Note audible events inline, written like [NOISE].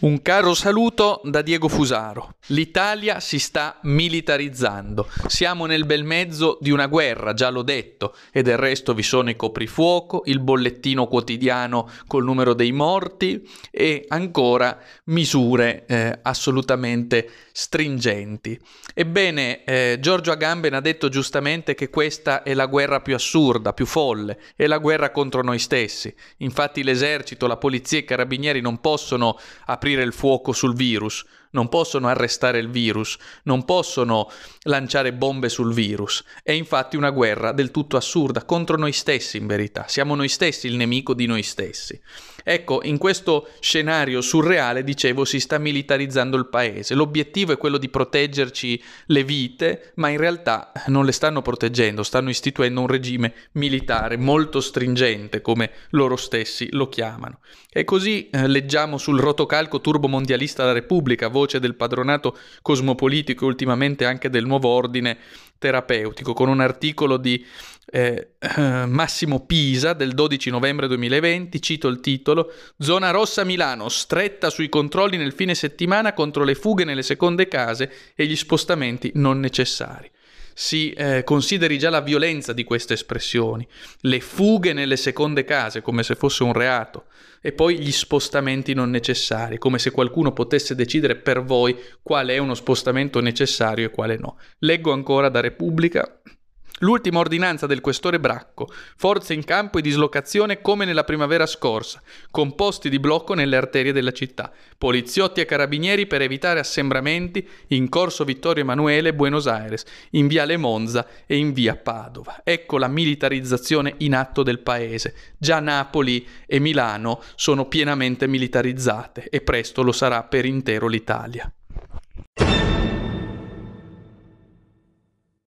Un caro saluto da Diego Fusaro. L'Italia si sta militarizzando. Siamo nel bel mezzo di una guerra, già l'ho detto, e del resto vi sono i coprifuoco, il bollettino quotidiano col numero dei morti e ancora misure eh, assolutamente stringenti. Ebbene, eh, Giorgio Agamben ha detto giustamente che questa è la guerra più assurda, più folle, è la guerra contro noi stessi. Infatti l'esercito, la polizia e i carabinieri non possono aprire aprire il fuoco sul virus, non possono arrestare il virus, non possono lanciare bombe sul virus. È infatti una guerra del tutto assurda contro noi stessi in verità. Siamo noi stessi il nemico di noi stessi. Ecco, in questo scenario surreale, dicevo, si sta militarizzando il paese. L'obiettivo è quello di proteggerci le vite, ma in realtà non le stanno proteggendo, stanno istituendo un regime militare molto stringente, come loro stessi lo chiamano. E così eh, leggiamo sul rotocalco turbomondialista della Repubblica, voce del padronato cosmopolitico e ultimamente anche del nuovo ordine terapeutico, con un articolo di eh, [CLEARS THROAT] Massimo Pisa del 12 novembre 2020, cito il titolo, Zona rossa Milano, stretta sui controlli nel fine settimana contro le fughe nelle seconde case e gli spostamenti non necessari si eh, consideri già la violenza di queste espressioni, le fughe nelle seconde case come se fosse un reato e poi gli spostamenti non necessari, come se qualcuno potesse decidere per voi quale è uno spostamento necessario e quale no. Leggo ancora da Repubblica L'ultima ordinanza del questore Bracco, forze in campo e dislocazione come nella primavera scorsa, con posti di blocco nelle arterie della città, poliziotti e carabinieri per evitare assembramenti in corso Vittorio Emanuele Buenos Aires, in viale Monza e in via Padova. Ecco la militarizzazione in atto del paese. Già Napoli e Milano sono pienamente militarizzate e presto lo sarà per intero l'Italia.